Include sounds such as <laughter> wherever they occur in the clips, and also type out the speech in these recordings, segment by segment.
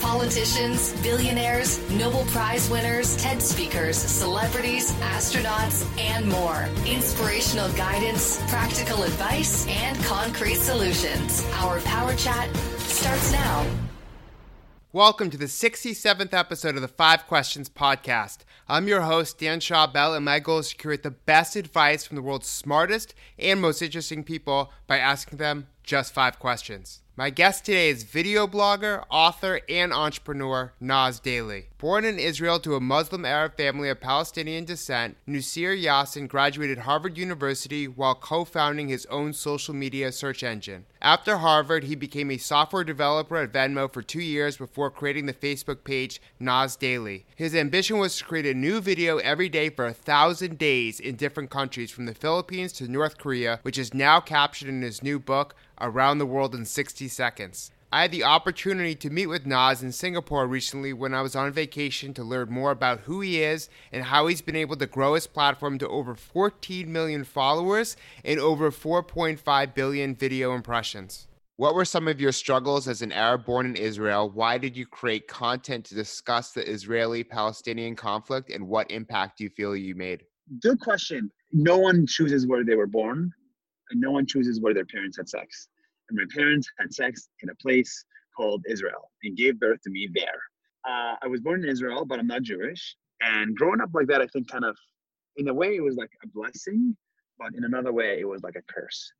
politicians, billionaires, Nobel Prize winners, TED speakers, celebrities, astronauts, and more. Inspirational guidance, practical advice, and concrete solutions. Our Power Chat starts now. Welcome to the 67th episode of the Five Questions Podcast. I'm your host, Dan Schawbel, and my goal is to create the best advice from the world's smartest and most interesting people by asking them just five questions. My guest today is video blogger, author, and entrepreneur Nas Daily. Born in Israel to a Muslim Arab family of Palestinian descent, Nuseir Yassin graduated Harvard University while co founding his own social media search engine. After Harvard, he became a software developer at Venmo for two years before creating the Facebook page Nas Daily. His ambition was to create a new video every day for a thousand days in different countries, from the Philippines to North Korea, which is now captured in his new book, Around the World in 60 Seconds. I had the opportunity to meet with Nas in Singapore recently when I was on vacation to learn more about who he is and how he's been able to grow his platform to over 14 million followers and over 4.5 billion video impressions. What were some of your struggles as an Arab born in Israel? Why did you create content to discuss the Israeli Palestinian conflict and what impact do you feel you made? Good question. No one chooses where they were born, and no one chooses where their parents had sex and my parents had sex in a place called Israel and gave birth to me there. Uh, I was born in Israel, but I'm not Jewish. And growing up like that, I think kind of, in a way, it was like a blessing, but in another way, it was like a curse.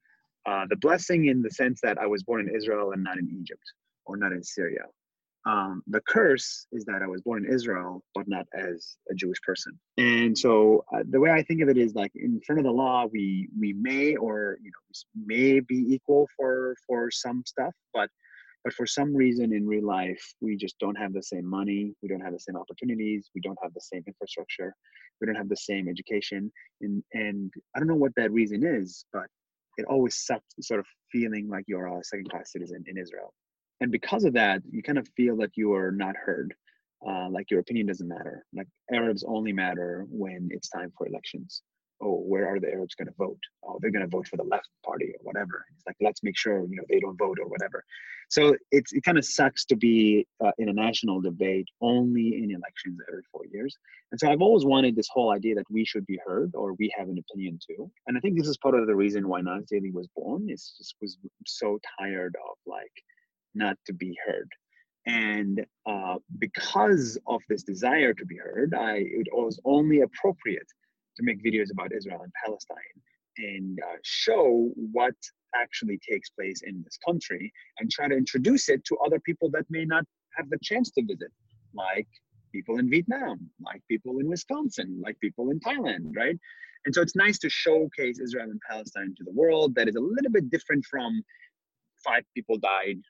Uh, the blessing in the sense that I was born in Israel and not in Egypt or not in Syria. Um, the curse is that I was born in Israel, but not as a Jewish person. And so uh, the way I think of it is like in front of the law, we we may or you know may be equal for for some stuff, but but for some reason in real life, we just don't have the same money, we don't have the same opportunities, we don't have the same infrastructure, we don't have the same education, and and I don't know what that reason is, but it always sucks sort of feeling like you're a second class citizen in Israel and because of that you kind of feel that you are not heard uh, like your opinion doesn't matter like arabs only matter when it's time for elections. Oh where are the arabs going to vote? Oh they're going to vote for the left party or whatever. It's like let's make sure you know they don't vote or whatever. So it's it kind of sucks to be uh, in a national debate only in elections every four years. And so i've always wanted this whole idea that we should be heard or we have an opinion too. And i think this is part of the reason why nas daily was born is just was so tired of like not to be heard. And uh, because of this desire to be heard, I, it was only appropriate to make videos about Israel and Palestine and uh, show what actually takes place in this country and try to introduce it to other people that may not have the chance to visit, like people in Vietnam, like people in Wisconsin, like people in Thailand, right? And so it's nice to showcase Israel and Palestine to the world that is a little bit different from five people died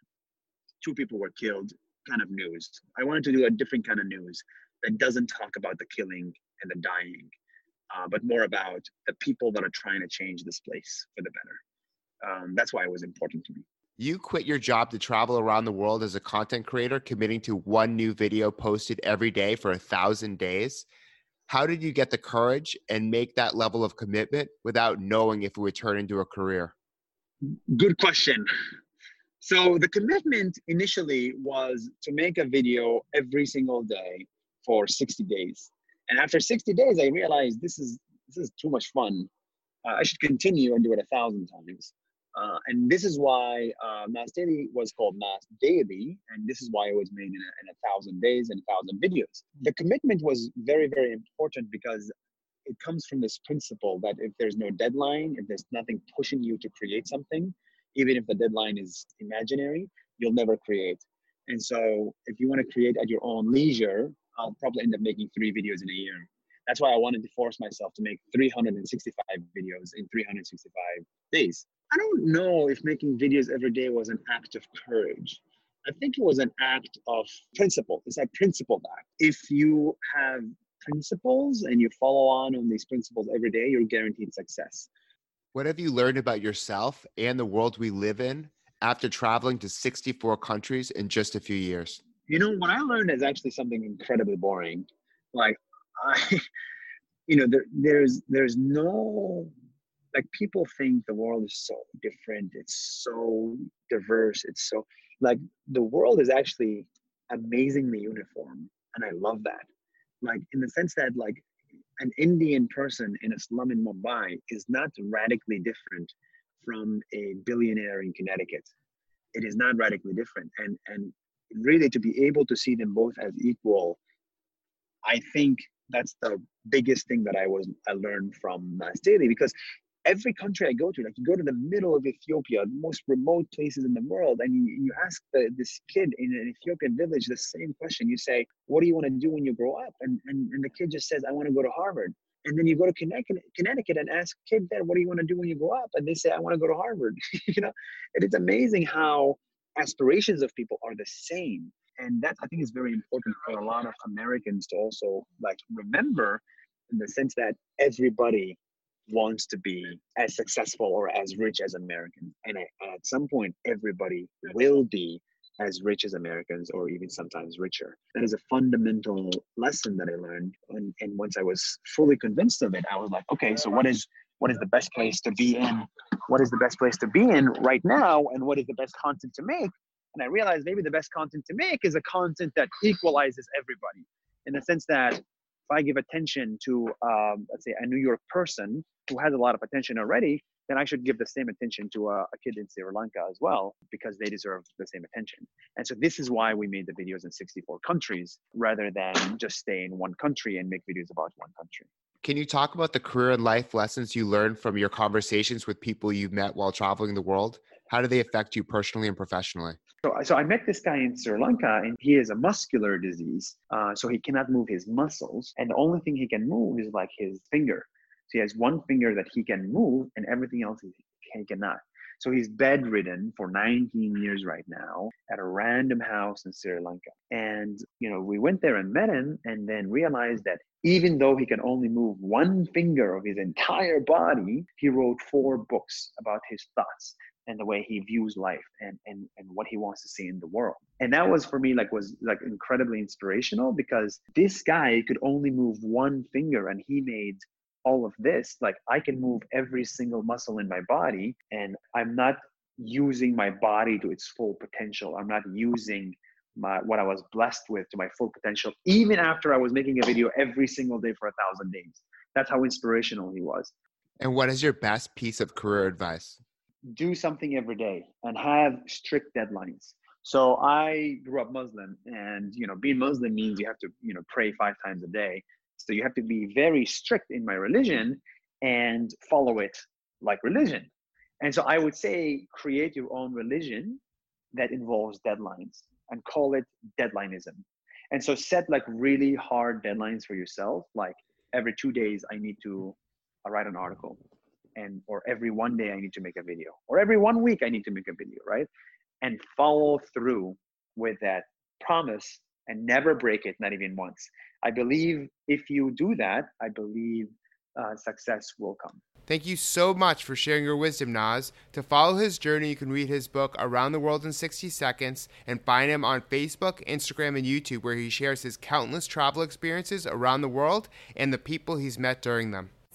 two people were killed kind of news. I wanted to do a different kind of news that doesn't talk about the killing and the dying, uh, but more about the people that are trying to change this place for the better. Um, that's why it was important to me. You quit your job to travel around the world as a content creator, committing to one new video posted every day for a thousand days. How did you get the courage and make that level of commitment without knowing if it would turn into a career? Good question. So the commitment initially was to make a video every single day for 60 days. And after 60 days, I realized this is this is too much fun. Uh, I should continue and do it a thousand times. Uh, and this is why uh, Nas Daily was called Mass Daily, and this is why it was made in a, in a thousand days and a thousand videos. The commitment was very, very important because it comes from this principle that if there's no deadline, if there's nothing pushing you to create something, even if the deadline is imaginary, you'll never create. And so if you want to create at your own leisure, I'll probably end up making three videos in a year. That's why I wanted to force myself to make 365 videos in 365 days. I don't know if making videos every day was an act of courage. I think it was an act of principle. It's a principle act. If you have principles and you follow on on these principles every day, you're guaranteed success. What have you learned about yourself and the world we live in after traveling to 64 countries in just a few years? You know, what I learned is actually something incredibly boring. Like, I, <laughs> you know, there, there's there's no like people think the world is so different. It's so diverse. It's so like the world is actually amazingly uniform, and I love that. Like in the sense that like an Indian person in a slum in Mumbai is not radically different from a billionaire in Connecticut. It is not radically different. And and really to be able to see them both as equal, I think that's the biggest thing that I was I learned from Nas Daily because every country I go to, like you go to the middle of Ethiopia, the most remote places in the world, and you, you ask the, this kid in an Ethiopian village the same question. You say, What do you want to do when you grow up? And, and, and the kid just says, I want to go to Harvard. And then you go to Connecticut, Connecticut and ask kid there, What do you want to do when you grow up? And they say, I want to go to Harvard. <laughs> you know, and it is amazing how aspirations of people are the same. And that I think is very important for a lot of Americans to also like remember in the sense that everybody wants to be as successful or as rich as Americans. And at some point, everybody will be as rich as Americans or even sometimes richer. That is a fundamental lesson that I learned. And, and once I was fully convinced of it, I was like, okay, so what is what is the best place to be in? What is the best place to be in right now? And what is the best content to make? And I realized maybe the best content to make is a content that equalizes everybody in the sense that if I give attention to, um, let's say, a New York person who has a lot of attention already, then I should give the same attention to a, a, kid in Sri Lanka as well because they deserve the same attention. And so this is why we made the videos in 64 countries rather than just stay in one country and make videos about one country. Can you talk about the career and life lessons you learned from your conversations with people you've met while traveling the world? How do they affect you personally and professionally? So, so I met this guy in Sri Lanka, and he has a muscular disease, uh, so he cannot move his muscles, and the only thing he can move is like his finger. So he has one finger that he can move, and everything else he cannot. So he's bedridden for 19 years right now at a random house in Sri Lanka. And, you know, we went there and met him and then realized that even though he can only move one finger of his entire body, he wrote four books about his thoughts and the way he views life and, and and what he wants to see in the world. And that was for me like was like incredibly inspirational because this guy could only move one finger and he made all of this. Like i can move every single muscle in my body and i'm not using my body to its full potential. I'm not using my what i was blessed with to my full potential even after i was making a video every single day for a thousand days. That's how inspirational he was. And what is your best piece of career advice do something every day and have strict deadlines so i grew up muslim and you know being muslim means you have to you know pray five times a day so you have to be very strict in my religion and follow it like religion. And so I would say create your own religion that involves deadlines and call it deadlineism. And so set like really hard deadlines for yourself. Like every two days, I need to write an article, and or every one day I need to make a video, or every one week I need to make a video, right? And follow through with that promise and never break it, not even once. I believe if you do that, I believe uh, success will come. Thank you so much for sharing your wisdom, Nas. To follow his journey, you can read his book, Around the World in 60 Seconds, and find him on Facebook, Instagram, and YouTube, where he shares his countless travel experiences around the world and the people he's met during them.